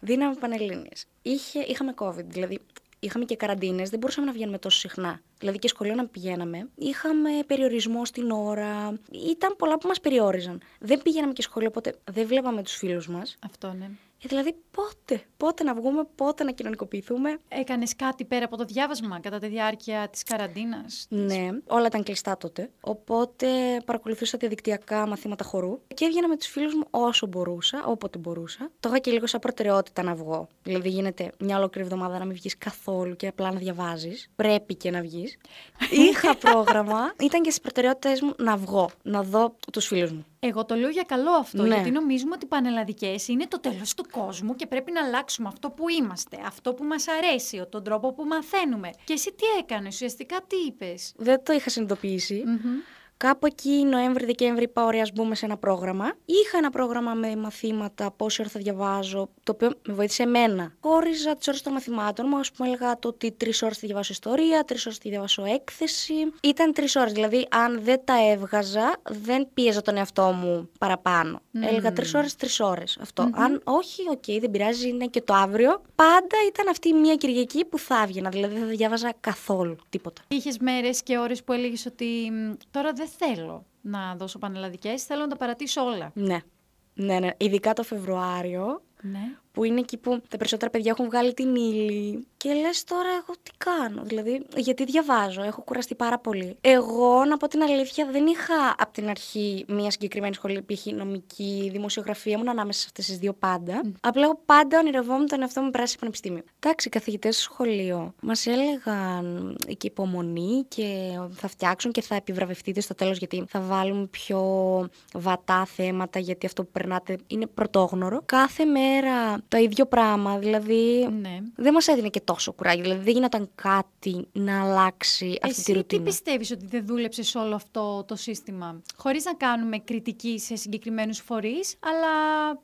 Δύναμη Πανελλήνιες. Είχε, είχαμε COVID, δηλαδή είχαμε και καραντίνες, δεν μπορούσαμε να βγαίνουμε τόσο συχνά. Δηλαδή και σχολείο να πηγαίναμε. Είχαμε περιορισμό στην ώρα. Ήταν πολλά που μας περιόριζαν. Δεν πηγαίναμε και σχολείο, οπότε δεν βλέπαμε τους φίλους μας. Αυτό ναι. Ε, δηλαδή πότε, πότε να βγούμε, πότε να κοινωνικοποιηθούμε. Έκανες κάτι πέρα από το διάβασμα κατά τη διάρκεια της καραντίνας. Ναι, όλα ήταν κλειστά τότε. Οπότε παρακολουθούσα διαδικτυακά μαθήματα χορού και έβγαινα με τους φίλους μου όσο μπορούσα, όποτε μπορούσα. Το είχα και λίγο σαν προτεραιότητα να βγω. Δηλαδή γίνεται μια ολόκληρη εβδομάδα να μην βγεις καθόλου και απλά να διαβάζεις. Πρέπει και να βγεις. Είχα πρόγραμμα, ήταν και στις προτεραιότητες μου να βγω, να δω τους φίλους μου. Εγώ το λέω για καλό αυτό, Ναι. γιατί νομίζουμε ότι οι πανελλαδικές είναι το τέλος του κόσμου και πρέπει να αλλάξουμε αυτό που είμαστε, αυτό που μας αρέσει, τον τρόπο που μαθαίνουμε. Και εσύ τι έκανες, ουσιαστικά τι είπες; Δεν το είχα συνειδητοποιήσει. Κάπου εκεί, Νοέμβρη-Δεκέμβρη, είπα: Ωραία, ας μπούμε σε ένα πρόγραμμα. Είχα ένα πρόγραμμα με μαθήματα, πόση ώρα θα διαβάζω, το οποίο με βοήθησε εμένα. Χώριζα τις ώρες των μαθημάτων μου. Α πούμε, έλεγα το ότι τρεις ώρες θα διαβάσω ιστορία, τρεις ώρες θα διαβάσω έκθεση. Ήταν τρεις ώρες. Δηλαδή, αν δεν τα έβγαζα, δεν πίεζα τον εαυτό μου παραπάνω. Έλεγα τρεις ώρες, τρεις ώρες. Αυτό. Αν όχι, οκ, δεν πειράζει, είναι και το αύριο. Πάντα ήταν αυτή η μία Κυριακή που θα έβγαινα. Δηλαδή, δεν θα διάβαζα καθόλου τίποτα. Είχες μέρες και ώρες που έλεγες ότι «Μ, τώρα δεν θέλω να δώσω πανελλαδικές, θέλω να τα παρατήσω όλα. Ναι. Ναι, ναι. Ειδικά το Φεβρουάριο, Ναι. Που είναι εκεί που τα περισσότερα παιδιά έχουν βγάλει την ύλη. Και λες τώρα, εγώ τι κάνω. Δηλαδή, γιατί διαβάζω, έχω κουραστεί πάρα πολύ. Εγώ, να πω την αλήθεια, δεν είχα από την αρχή μία συγκεκριμένη σχολή, π.χ. νομική, δημοσιογραφία, ήμουν ανάμεσα σε αυτές τις δύο πάντα. Απλά εγώ πάντα ονειρευόμουν τον εαυτό μου πράσινο πανεπιστήμιο. Εντάξει, οι καθηγητές στο σχολείο μας έλεγαν και υπομονή και θα φτιάξουν και θα επιβραβευτείτε στο τέλος γιατί θα βάλουμε πιο βατά θέματα, γιατί αυτό που περνάτε είναι πρωτόγνωρο. Κάθε μέρα το ίδιο πράγμα. Δηλαδή, Ναι. δεν μας έδινε και τόσο κουράγιο. Δηλαδή, δεν γινόταν κάτι να αλλάξει αυτή Εσύ τη τι ρουτίνα. πιστεύεις ότι δεν δούλεψε σε όλο αυτό το σύστημα, χωρίς να κάνουμε κριτική σε συγκεκριμένους φορείς, αλλά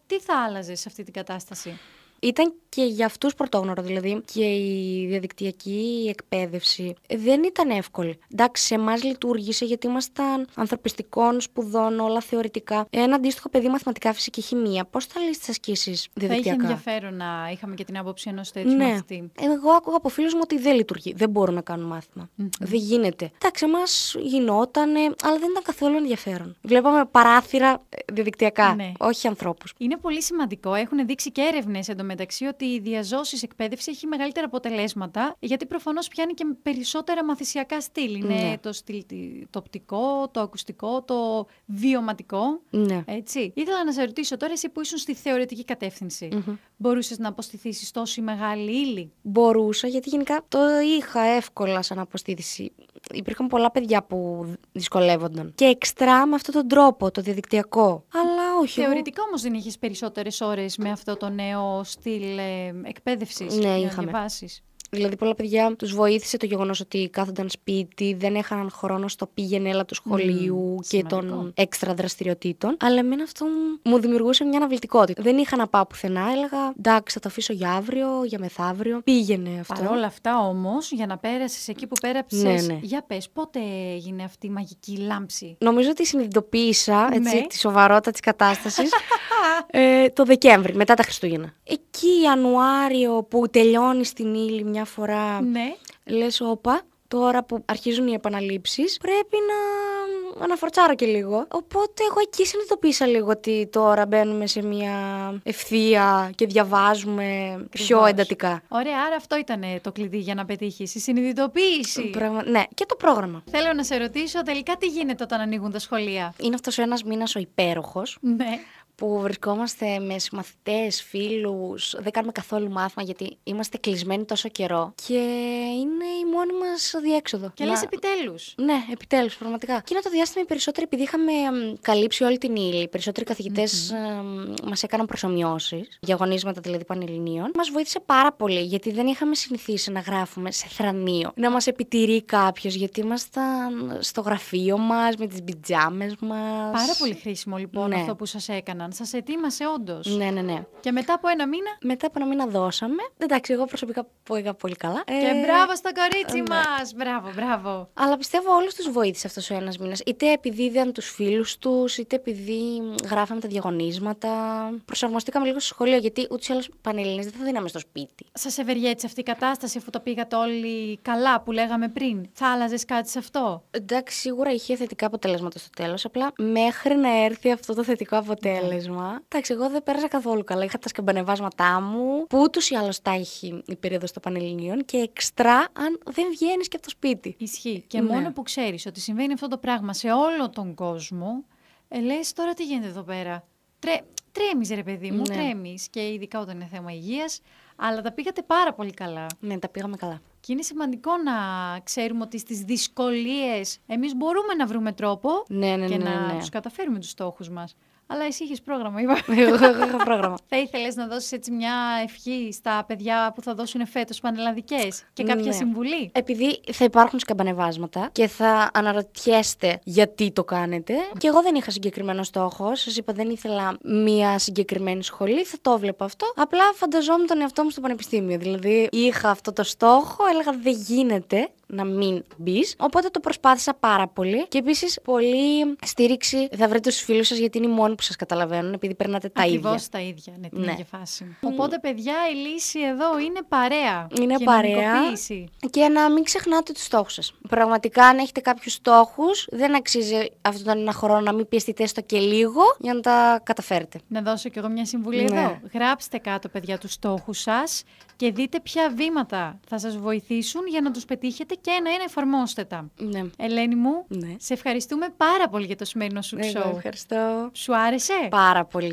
τι θα άλλαζε σε αυτή την κατάσταση; Ήταν και για αυτούς πρωτόγνωρο, δηλαδή και η διαδικτυακή εκπαίδευση δεν ήταν εύκολη. Εντάξει, σε εμάς λειτουργήσε γιατί ήμασταν ανθρωπιστικών σπουδών, όλα θεωρητικά. Ένα αντίστοιχο παιδί μαθηματικά, φυσική χημεία. Πώς θα λύσεις τις ασκήσεις Θα είχε διαδικτυακά; ενδιαφέρον να είχαμε και την άποψη ενός τέτοιου Ναι. μαθητή. Εγώ άκουγα από φίλους μου ότι δεν λειτουργεί. Δεν μπορούν να κάνουν μάθημα. Δεν γίνεται. Εντάξει, εμάς γινότανε, αλλά δεν ήταν καθόλου ενδιαφέρον. Βλέπαμε παράθυρα ε, διαδικτυακά, Ναι. όχι ανθρώπους. Είναι πολύ σημαντικό. Έχουν δείξει και έρευνες εντωμεταξύ ότι η διαζώσης εκπαίδευση έχει μεγαλύτερα αποτελέσματα, γιατί προφανώς πιάνει και περισσότερα μαθησιακά στυλ. Είναι Ναι. το στυλ τι- το οπτικό, το ακουστικό, το βιωματικό. Ναι. Έτσι. Ήθελα να σε ρωτήσω τώρα, εσύ που ήσουν στη θεωρητική κατεύθυνση, μπορούσες να αποστηθήσεις τόση μεγάλη ύλη; Μπορούσα, γιατί γενικά το είχα εύκολα σαν αποστήθηση. Υπήρχαν πολλά παιδιά που δυσκολεύονταν. Και εξτρά με αυτόν τον τρόπο, το διαδικτυακό. Αλλά όχι. εγώ- Θεωρητικά όμως δεν είχες περισσότερες ώρες με αυτό το νέο στυλ ε, εκπαίδευσης Ναι, για να είχαμε. διαβάσεις. Δηλαδή, πολλά παιδιά τους βοήθησε το γεγονός ότι κάθονταν σπίτι, δεν έχαναν χρόνο στο πήγαινε έλα του σχολείου και σημαντικό. των έξτρα δραστηριοτήτων. Αλλά εμένα αυτό μου- μου δημιουργούσε μια αναβλητικότητα. Δεν είχα να πάω πουθενά. Έλεγα εντάξει, θα το αφήσω για αύριο, για μεθαύριο. Πήγαινε αυτό. Παρ' όλα αυτά όμως, για να πέρασες εκεί που πέρασε. Ναι, ναι. Για πες, πότε έγινε αυτή η μαγική λάμψη; Νομίζω ότι συνειδητοποίησα έτσι, Ναι. τη σοβαρότητα της κατάστασης ε, το Δεκέμβρη, μετά τα Χριστούγεννα. Εκεί Ιανουάριο που τελειώνει στην ύλη μια φορά, Ναι. λες όπα, τώρα που αρχίζουν οι επαναλήψεις, πρέπει να αναφορτσάρω και λίγο. Οπότε εγώ εκεί συνειδητοποίησα λίγο ότι τώρα μπαίνουμε σε μια ευθεία και διαβάζουμε πιο Ακριβώς. εντατικά. Ωραία, άρα αυτό ήταν το κλειδί για να πετύχεις. Η συνειδητοποίηση. Πραγμα... Ναι, και το πρόγραμμα. Θέλω να σε ρωτήσω τελικά τι γίνεται όταν ανοίγουν τα σχολεία; Είναι αυτός ο ένας μήνας ο υπέροχος, Ναι. Που βρισκόμαστε με συμμαθητές, φίλους, δεν κάνουμε καθόλου μάθημα γιατί είμαστε κλεισμένοι τόσο καιρό και είναι η μόνη μας διέξοδο. Και Να- λε επιτέλους. Ναι, επιτέλους, πραγματικά. Και είναι το διάστημα οι περισσότεροι, επειδή είχαμε μ, καλύψει όλη την ύλη, οι περισσότεροι καθηγητές, μας έκαναν προσωμιώσεις, διαγωνίσματα δηλαδή πανελληνίων. Μας βοήθησε πάρα πολύ, γιατί δεν είχαμε συνηθίσει να γράφουμε σε θρανείο. Να μας επιτηρεί κάποιος, γιατί ήμασταν στο γραφείο μας, με τις πιτζάμες μας. Πάρα πολύ χρήσιμο λοιπόν Ναι. αυτό που σας έκαναν. Έκαναν. Σας ετοίμασε όντως. Ναι, ναι, ναι. Και μετά από ένα μήνα; Μετά από ένα μήνα δώσαμε. Εντάξει, εγώ προσωπικά πήγα πολύ καλά. Και Ε, μπράβο στο κορίτσι ναι. μας! Μπράβο, μπράβο. Αλλά πιστεύω όλους τους βοήθησε αυτός ο ένας μήνας. Είτε επειδή είδαν τους φίλους τους, είτε επειδή γράφαμε τα διαγωνίσματα. Προσαρμοστήκαμε λίγο στο σχολείο, γιατί ούτως ή άλλως πανελληνίες δεν θα δίναμε στο σπίτι. Σας ευεργέτησε αυτή η κατάσταση αφού το πήγατε όλοι καλά που λέγαμε πριν; Θα άλλαζες κάτι σε αυτό; Εντάξει, σίγουρα είχε θετικά αποτελέσματα στο τέλος. Απλά μέχρι να έρθει αυτό το θετικό αποτέλεσμα. Εντάξει, εγώ δεν πέρασα καθόλου καλά. Είχα τα σκαμπανεβάσματά μου, που ούτως ή άλλως τα έχει η περίοδος των Πανελληνίων και εξτρά αν δεν βγαίνεις και από το σπίτι. Ισχύει. Και Ναι. μόνο που ξέρεις ότι συμβαίνει αυτό το πράγμα σε όλο τον κόσμο, ε, λες τώρα τι γίνεται εδώ πέρα; Τρέ, τρέμεις ρε παιδί μου, Ναι. τρέμεις και ειδικά όταν είναι θέμα υγείας, αλλά τα πήγατε πάρα πολύ καλά. Ναι, τα πήγαμε καλά. Και είναι σημαντικό να ξέρουμε ότι στις δυσκολίες εμείς μπορούμε να βρούμε τρόπο Ναι, ναι, και ναι, να ναι, ναι. τους καταφέρουμε τους στόχους μας. Αλλά εσύ είχες πρόγραμμα, είπα. Εγώ είχα πρόγραμμα. θα ήθελες να δώσεις έτσι μια ευχή στα παιδιά που θα δώσουν φέτος πανελλαδικές και κάποια Ναι. συμβουλή; Επειδή θα υπάρχουν σκαμπανεβάσματα και θα αναρωτιέστε γιατί το κάνετε. Και εγώ δεν είχα συγκεκριμένο στόχο. Σας είπα, δεν ήθελα μία συγκεκριμένη σχολή. Θα το βλέπω αυτό. Απλά φανταζόμουν τον εαυτό μου στο πανεπιστήμιο. Δηλαδή, είχα αυτό το στόχο, έλεγα δεν γίνεται να μην μπεις. Οπότε το προσπάθησα πάρα πολύ. Και επίσης, πολύ στήριξη θα βρείτε στους φίλους σας γιατί είναι οι μόνοι που σας καταλαβαίνουν, επειδή περνάτε τα Ακριβώς ίδια. τα ίδια, ναι, την Ναι. ίδια φάση. Οπότε, παιδιά, η λύση εδώ είναι παρέα. Είναι παρέα. Κοινωνικοποίηση. Και να μην ξεχνάτε τους στόχους σας. Πραγματικά, αν έχετε κάποιους στόχους, δεν αξίζει αυτόν τον ένα χρόνο να μην πιεστείτε έστω και λίγο για να τα καταφέρετε. Να δώσω κι εγώ μια συμβουλή Ναι. εδώ. Γράψτε κάτω, παιδιά, τους στόχους σας και δείτε ποια βήματα θα σας βοηθήσουν για να τους πετύχετε και ένα-ένα εφαρμόστε τα. Ναι. Ελένη μου, Ναι. σε ευχαριστούμε πάρα πολύ για το σημερινό σου Εγώ show. ευχαριστώ. Σου άρεσε; Πάρα πολύ.